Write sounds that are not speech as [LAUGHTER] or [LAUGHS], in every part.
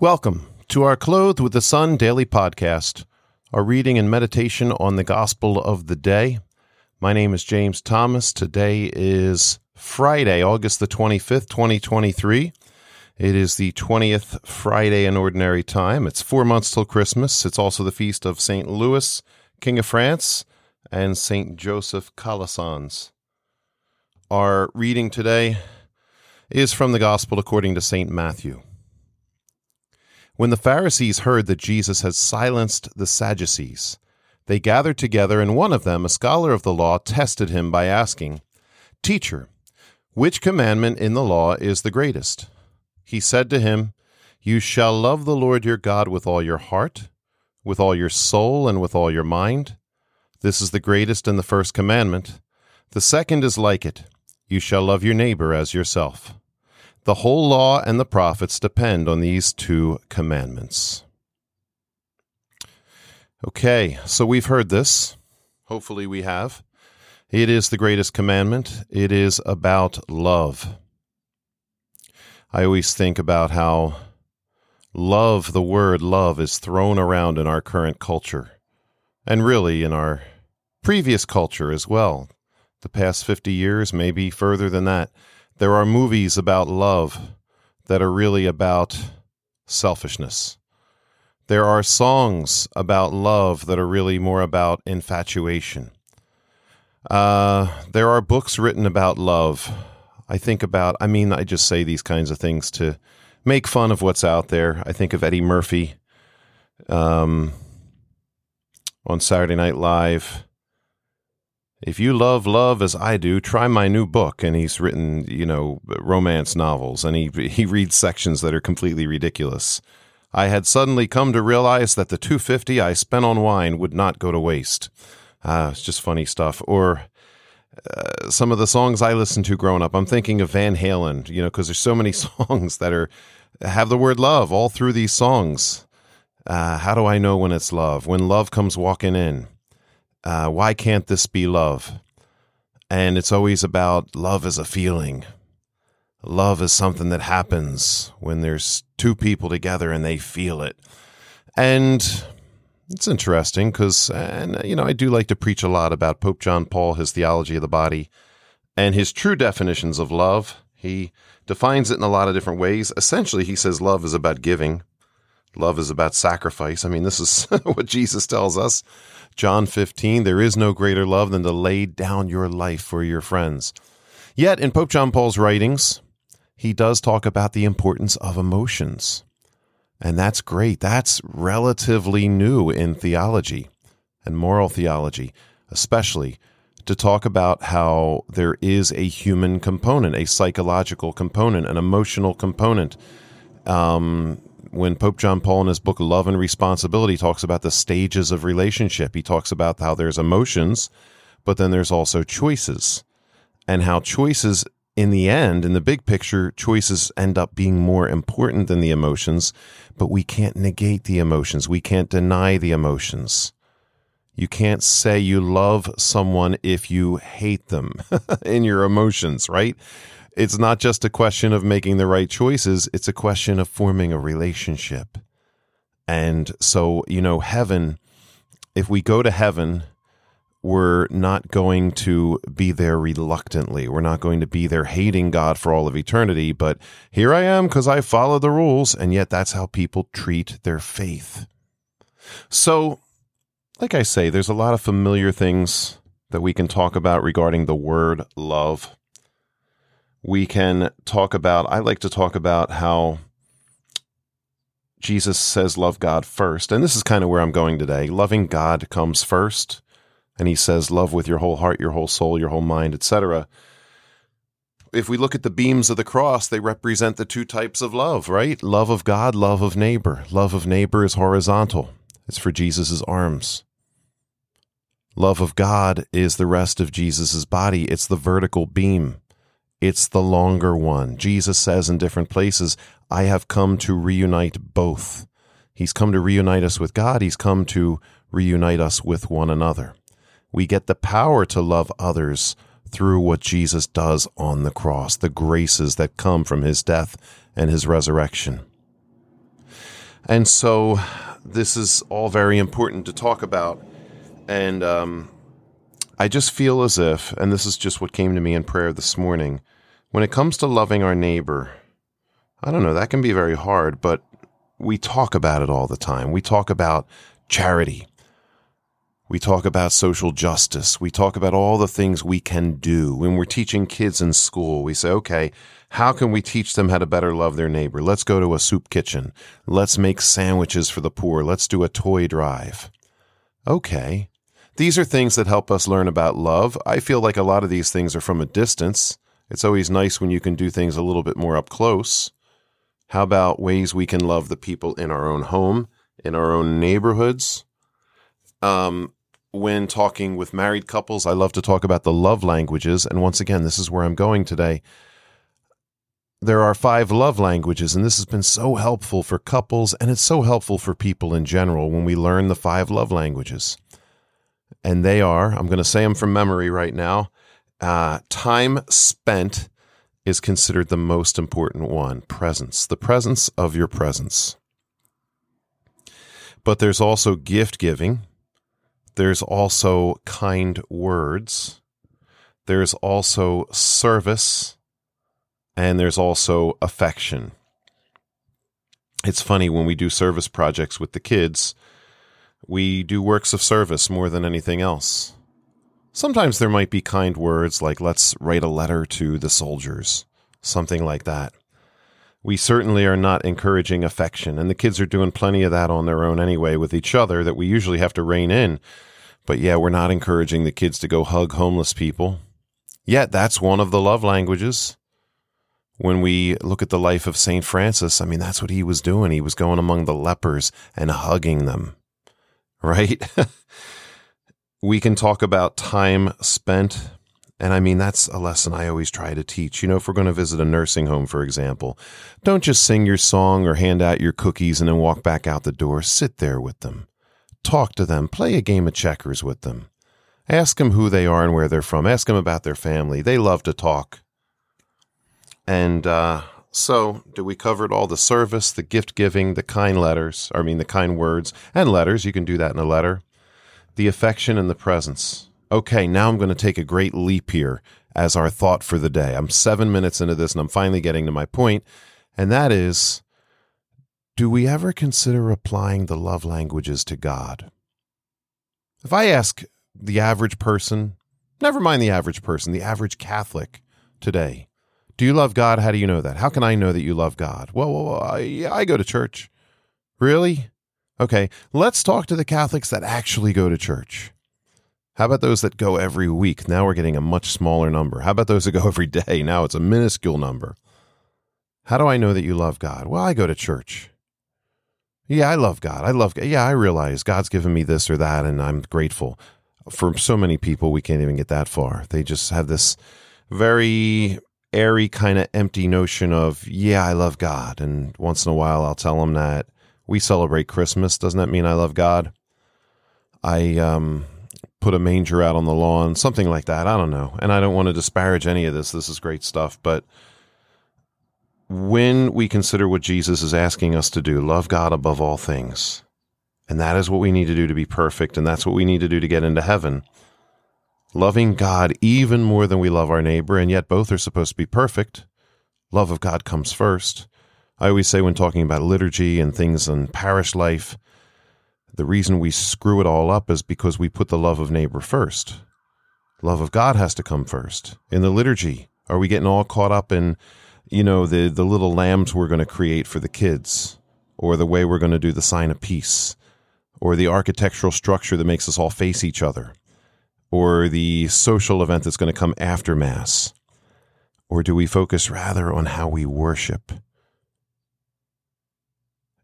Welcome to our Clothed with the Sun daily podcast, our reading and meditation on the gospel of the day. My name is James Thomas. Today is Friday, August the 25th, 2023. It is the 20th Friday in Ordinary Time. It's four months till Christmas. It's also the feast of St. Louis, King of France, and St. Joseph Calasanz. Our reading today is from the Gospel according to St. Matthew. When the Pharisees heard that Jesus had silenced the Sadducees, they gathered together, and one of them, a scholar of the law, tested him by asking, Teacher, which commandment in the law is the greatest? He said to him, You shall love the Lord your God with all your heart, with all your soul, and with all your mind. This is the greatest and the first commandment. The second is like it You shall love your neighbor as yourself. The whole law and the prophets depend on these two commandments. Okay, so we've heard this. Hopefully, we have. It is the greatest commandment. It is about love. I always think about how love, the word love, is thrown around in our current culture, and really in our previous culture as well. The past 50 years, maybe further than that there are movies about love that are really about selfishness. There are songs about love that are really more about infatuation. Uh, there are books written about love. I think about, I mean, I just say these kinds of things to make fun of what's out there. I think of Eddie Murphy um, on Saturday Night Live if you love love as I do, try my new book. And he's written, you know, romance novels, and he he reads sections that are completely ridiculous. I had suddenly come to realize that the 250 I spent on wine would not go to waste. Ah, it's just funny stuff. Or uh, some of the songs I listened to growing up. I'm thinking of Van Halen, you know, because there's so many [LAUGHS] songs that are have the word love all through these songs. Uh, how do I know when it's love? When love comes walking in uh, why can't this be love? And it's always about love as a feeling. Love is something that happens when there's two people together and they feel it. And it's interesting because, and you know, I do like to preach a lot about Pope John Paul, his theology of the body, and his true definitions of love. He defines it in a lot of different ways. Essentially, he says love is about giving, love is about sacrifice. I mean, this is [LAUGHS] what Jesus tells us. John 15, there is no greater love than to lay down your life for your friends. Yet, in Pope John Paul's writings, he does talk about the importance of emotions. And that's great. That's relatively new in theology and moral theology, especially to talk about how there is a human component, a psychological component, an emotional component. Um, when Pope John Paul in his book Love and Responsibility talks about the stages of relationship, he talks about how there's emotions, but then there's also choices, and how choices in the end, in the big picture, choices end up being more important than the emotions, but we can't negate the emotions. We can't deny the emotions. You can't say you love someone if you hate them [LAUGHS] in your emotions, right? It's not just a question of making the right choices, it's a question of forming a relationship. And so, you know, heaven, if we go to heaven, we're not going to be there reluctantly. We're not going to be there hating God for all of eternity. But here I am because I follow the rules. And yet that's how people treat their faith. So, like I say, there's a lot of familiar things that we can talk about regarding the word love we can talk about, I like to talk about how Jesus says, love God first. And this is kind of where I'm going today. Loving God comes first. And he says, love with your whole heart, your whole soul, your whole mind, etc. If we look at the beams of the cross, they represent the two types of love, right? Love of God, love of neighbor. Love of neighbor is horizontal, it's for Jesus' arms. Love of God is the rest of Jesus' body, it's the vertical beam. It's the longer one. Jesus says in different places, I have come to reunite both. He's come to reunite us with God. He's come to reunite us with one another. We get the power to love others through what Jesus does on the cross, the graces that come from his death and his resurrection. And so this is all very important to talk about. And um, I just feel as if, and this is just what came to me in prayer this morning, when it comes to loving our neighbor, I don't know, that can be very hard, but we talk about it all the time. We talk about charity. We talk about social justice. We talk about all the things we can do. When we're teaching kids in school, we say, okay, how can we teach them how to better love their neighbor? Let's go to a soup kitchen. Let's make sandwiches for the poor. Let's do a toy drive. Okay. These are things that help us learn about love. I feel like a lot of these things are from a distance. It's always nice when you can do things a little bit more up close. How about ways we can love the people in our own home, in our own neighborhoods? Um, when talking with married couples, I love to talk about the love languages. And once again, this is where I'm going today. There are five love languages, and this has been so helpful for couples, and it's so helpful for people in general when we learn the five love languages. And they are, I'm going to say them from memory right now uh, time spent is considered the most important one presence, the presence of your presence. But there's also gift giving, there's also kind words, there's also service, and there's also affection. It's funny when we do service projects with the kids, we do works of service more than anything else. Sometimes there might be kind words like, let's write a letter to the soldiers, something like that. We certainly are not encouraging affection, and the kids are doing plenty of that on their own anyway with each other that we usually have to rein in. But yeah, we're not encouraging the kids to go hug homeless people. Yet that's one of the love languages. When we look at the life of St. Francis, I mean, that's what he was doing. He was going among the lepers and hugging them, right? [LAUGHS] we can talk about time spent. And I mean, that's a lesson I always try to teach. You know, if we're going to visit a nursing home, for example, don't just sing your song or hand out your cookies and then walk back out the door. Sit there with them. Talk to them. Play a game of checkers with them. Ask them who they are and where they're from. Ask them about their family. They love to talk. And uh, so, do we covered all the service, the gift giving, the kind letters? I mean, the kind words and letters. You can do that in a letter the affection and the presence. Okay, now I'm going to take a great leap here as our thought for the day. I'm seven minutes into this and I'm finally getting to my point, and that is do we ever consider applying the love languages to God? If I ask the average person, never mind the average person, the average Catholic today, do you love God? How do you know that? How can I know that you love God? Well, well I, I go to church. Really? Okay, let's talk to the Catholics that actually go to church. How about those that go every week? Now we're getting a much smaller number. How about those that go [LAUGHS] every day? Now it's a minuscule number. How do I know that you love God? Well, I go to church. Yeah, I love God. I love God. Yeah, I realize God's given me this or that, and I'm grateful. For so many people, we can't even get that far. They just have this very airy, kind of empty notion of, yeah, I love God. And once in a while, I'll tell them that we celebrate Christmas. Doesn't that mean I love God? I um, put a manger out on the lawn, something like that. I don't know. And I don't want to disparage any of this. This is great stuff. But when we consider what Jesus is asking us to do, love God above all things, and that is what we need to do to be perfect, and that's what we need to do to get into heaven. Loving God even more than we love our neighbor, and yet both are supposed to be perfect. Love of God comes first. I always say when talking about liturgy and things in parish life, the reason we screw it all up is because we put the love of neighbor first. Love of God has to come first. In the liturgy, are we getting all caught up in, you know, the, the little lambs we're going to create for the kids, or the way we're going to do the sign of peace, or the architectural structure that makes us all face each other, or the social event that's going to come after Mass? Or do we focus rather on how we worship?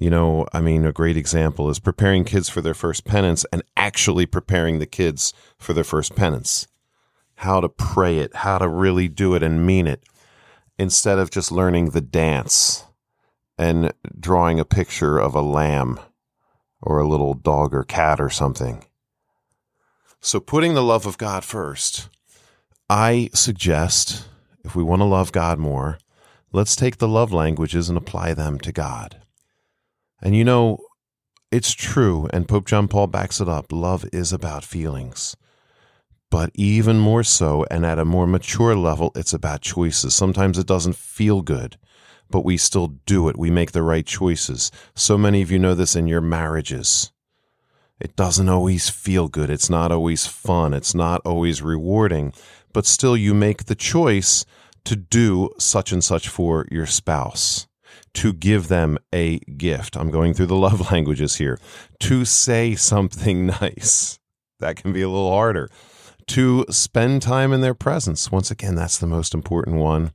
You know, I mean, a great example is preparing kids for their first penance and actually preparing the kids for their first penance. How to pray it, how to really do it and mean it, instead of just learning the dance and drawing a picture of a lamb or a little dog or cat or something. So, putting the love of God first, I suggest if we want to love God more, let's take the love languages and apply them to God. And you know, it's true, and Pope John Paul backs it up. Love is about feelings. But even more so, and at a more mature level, it's about choices. Sometimes it doesn't feel good, but we still do it. We make the right choices. So many of you know this in your marriages. It doesn't always feel good. It's not always fun. It's not always rewarding, but still you make the choice to do such and such for your spouse, to give them a gift. I'm going through the [LAUGHS] love languages here. To say something [LAUGHS] nice. That can be a little harder. To spend time in their presence. Once again, that's the most important one.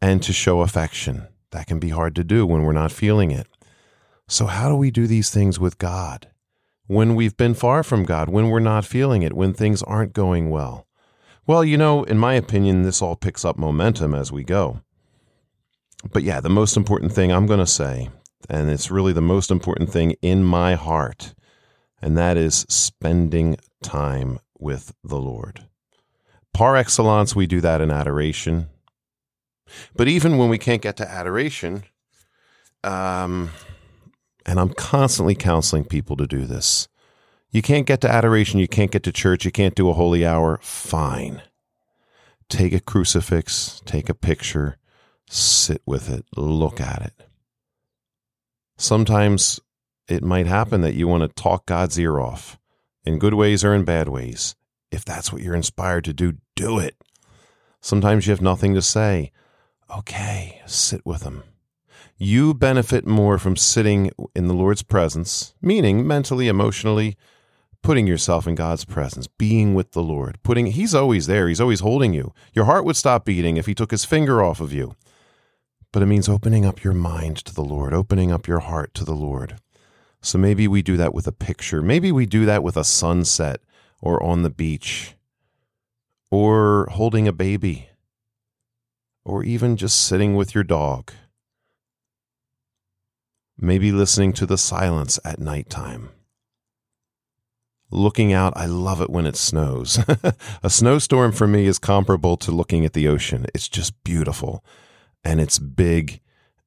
And to show affection. That can be hard to do when we're not feeling it. So, how do we do these things with God? When we've been far from God, when we're not feeling it, when things aren't going well? Well, you know, in my opinion, this all picks up momentum as we go. But yeah, the most important thing I'm going to say, and it's really the most important thing in my heart, and that is spending time with the Lord. Par excellence, we do that in adoration. But even when we can't get to adoration, um, and I'm constantly counseling people to do this. You can't get to adoration, you can't get to church, you can't do a holy hour. Fine. Take a crucifix, take a picture, sit with it, look at it. Sometimes it might happen that you want to talk God's ear off in good ways or in bad ways. If that's what you're inspired to do, do it. Sometimes you have nothing to say. Okay, sit with Him. You benefit more from sitting in the Lord's presence, meaning mentally, emotionally, putting yourself in God's presence, being with the Lord, putting He's always there, He's always holding you. Your heart would stop beating if He took His finger off of you. But it means opening up your mind to the Lord, opening up your heart to the Lord. So maybe we do that with a picture. Maybe we do that with a sunset or on the beach or holding a baby or even just sitting with your dog. Maybe listening to the silence at nighttime looking out, I love it when it snows. [LAUGHS] a snowstorm for me is comparable to looking at the ocean. It's just beautiful and it's big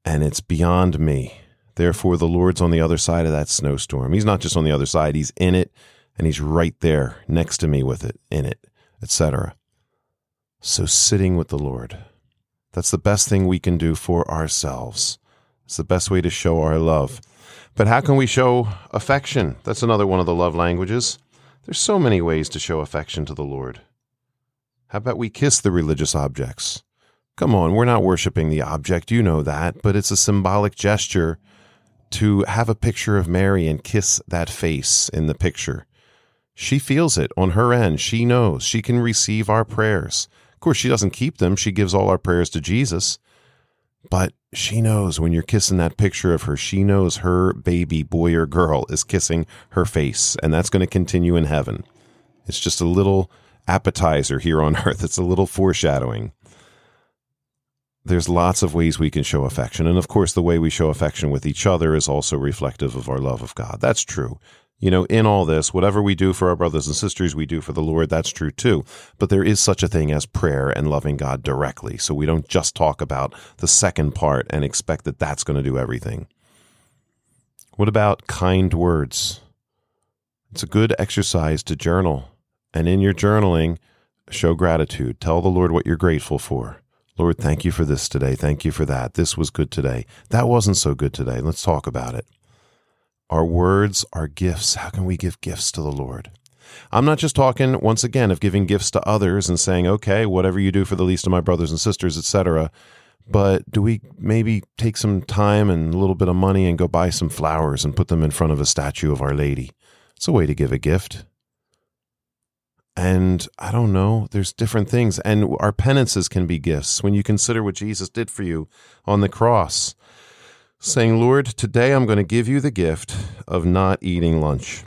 and it's beyond me. Therefore, the Lord's on the other side of that snowstorm. He's not just on the other side, He's in it and He's right there next to me with it, in it, etc. So, sitting with the Lord, that's the best thing we can do for ourselves. It's the best way to show our love. But how can we show affection? That's another one of the love languages. There's so many ways to show affection to the Lord. How about we kiss the religious objects? Come on, we're not worshiping the object, you know that, but it's a symbolic gesture to have a picture of Mary and kiss that face in the picture. She feels it on her end. She knows. She can receive our prayers. Of course, she doesn't keep them. She gives all our prayers to Jesus. But she knows when you're kissing that picture of her, she knows her baby boy or girl is kissing her face, and that's going to continue in heaven. It's just a little appetizer here on [LAUGHS] earth, it's a little foreshadowing. There's lots of ways we can show affection. And of course, the way we show affection with each other is also reflective of our love of God. That's true you know, in all this, whatever we do for our brothers and sisters, we do for the Lord. That's true too. But there is such a thing as prayer and loving God directly. So we don't just talk about the second part and expect that that's going to do everything. What about kind words? It's a good exercise to journal. And in your journaling, show gratitude. Tell the Lord what you're grateful for. Lord, thank you for this today. Thank you for that. This was good today. That wasn't so good today. Let's talk about it. Our words are gifts. How can we give gifts to the Lord? I'm not just talking once again of giving gifts to others and saying, "Okay, whatever you do for the least of my brothers and sisters, etc." But do we maybe take some time and a little bit of money and go buy some flowers and put them in front of a statue of Our Lady? It's a way to give a gift. And I don't know, there's different things. And our penances can be gifts. When you consider what Jesus did for you on the cross, saying, Lord, today I'm going to give you the gift of not eating lunch.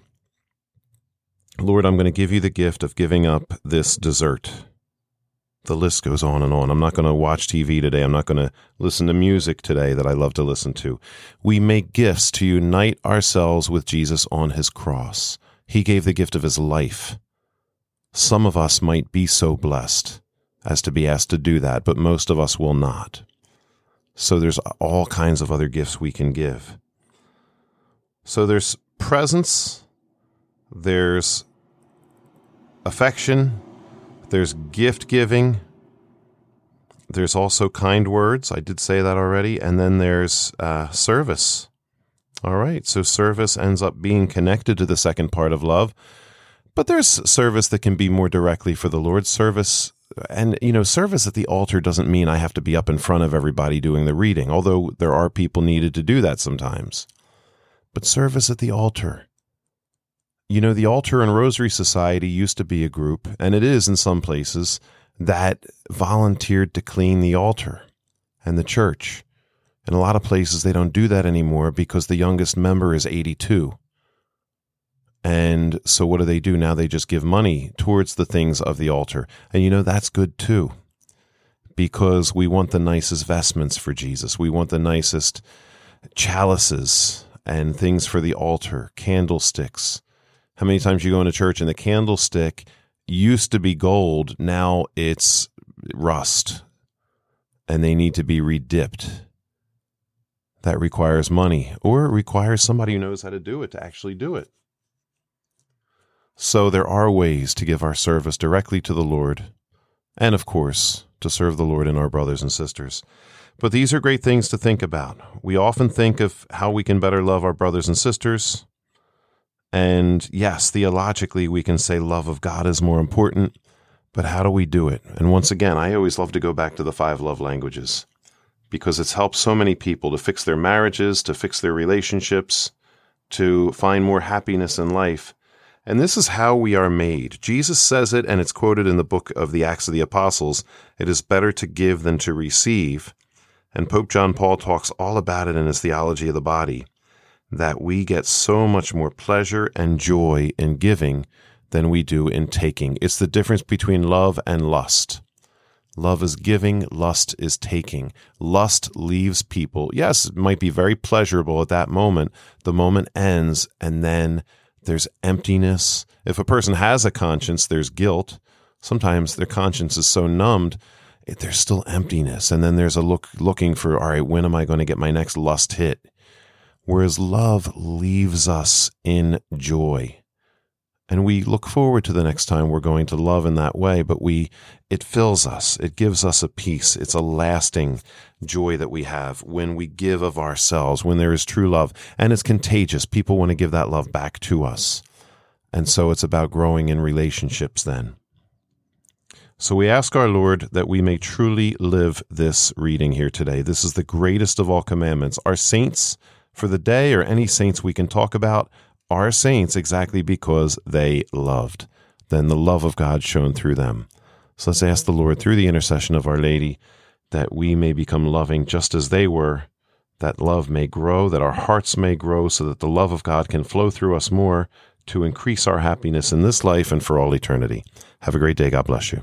Lord, I'm going to give you the gift of giving up this dessert. The list goes on and on. I'm not going to watch TV today. I'm not going to listen to music today that I love to listen to. We make gifts to unite ourselves with Jesus on his cross. He gave the gift of his life. Some of us might be so blessed as to be asked to do that, but most of us will not. So there's all kinds of other gifts we can give. So there's presence, there's affection, there's gift giving, there's also kind words. I did say that already. And then there's uh, service. All right. So service ends up being connected to the second part of love. But there's service that can be more directly for the Lord. Service and you know service at the altar doesn't mean i have to be up in front of everybody doing the reading although there are people needed to do that sometimes. But service at the altar. You know the altar and rosary society used to be a group and it is in some places that volunteered to clean the altar and the church. In a lot of places they don't do that anymore because the youngest member is 82 and so what do they do now? They just give money towards the things of the altar. And you know, that's good too. Because we want the nicest vestments for Jesus. We want the nicest chalices and things for the altar, candlesticks. How many times you go into church and the candlestick used to be gold, now it's rust and they need to be redipped. That requires money, or it requires somebody who knows how to do it to actually do it. So there are ways to give our service directly to the Lord, and of course, to serve the Lord and our brothers and sisters. But these are great things to think about. We often think of how we can better love our brothers and sisters. And yes, theologically, we can say love of God is more important, but how do we do it? And once again, I always love to go back to the five love languages because it's helped so many people to fix their marriages, to fix their relationships, to find more happiness in life and this is how we are made. Jesus says it, and it's quoted in the book of the Acts of the Apostles. It is better to give than to receive. And Pope John Paul talks all about it in his theology of the body that we get so much more pleasure and joy in giving than we do in taking. It's the difference between love and lust. Love is giving, lust is taking. Lust leaves people. Yes, it might be very pleasurable at that moment. The moment ends, and then there's emptiness. If a person has a conscience, there's guilt. Sometimes their conscience is so numbed, there's still emptiness. And then there's a look looking for, all right, when am I going to get my next lust hit? Whereas love leaves us in joy and we look forward to the next time we're going to love in that way but we it fills us. It gives us a peace. It's a lasting joy that we have when we give of ourselves when there is true love and it's contagious. People want to give that love back to us. And so it's about growing in relationships then. So we ask our Lord that we may truly live this reading here today. This is the greatest of all commandments. Our saints for the day, or any saints we can talk about, are saints exactly because they loved. Then the love of God shone through them. So let's ask the Lord through the intercession of Our Lady that we may become loving just as they were, that love may grow, that our hearts may grow, so that the love of God can flow through us more to increase our happiness in this life and for all eternity. Have a great day. God bless you.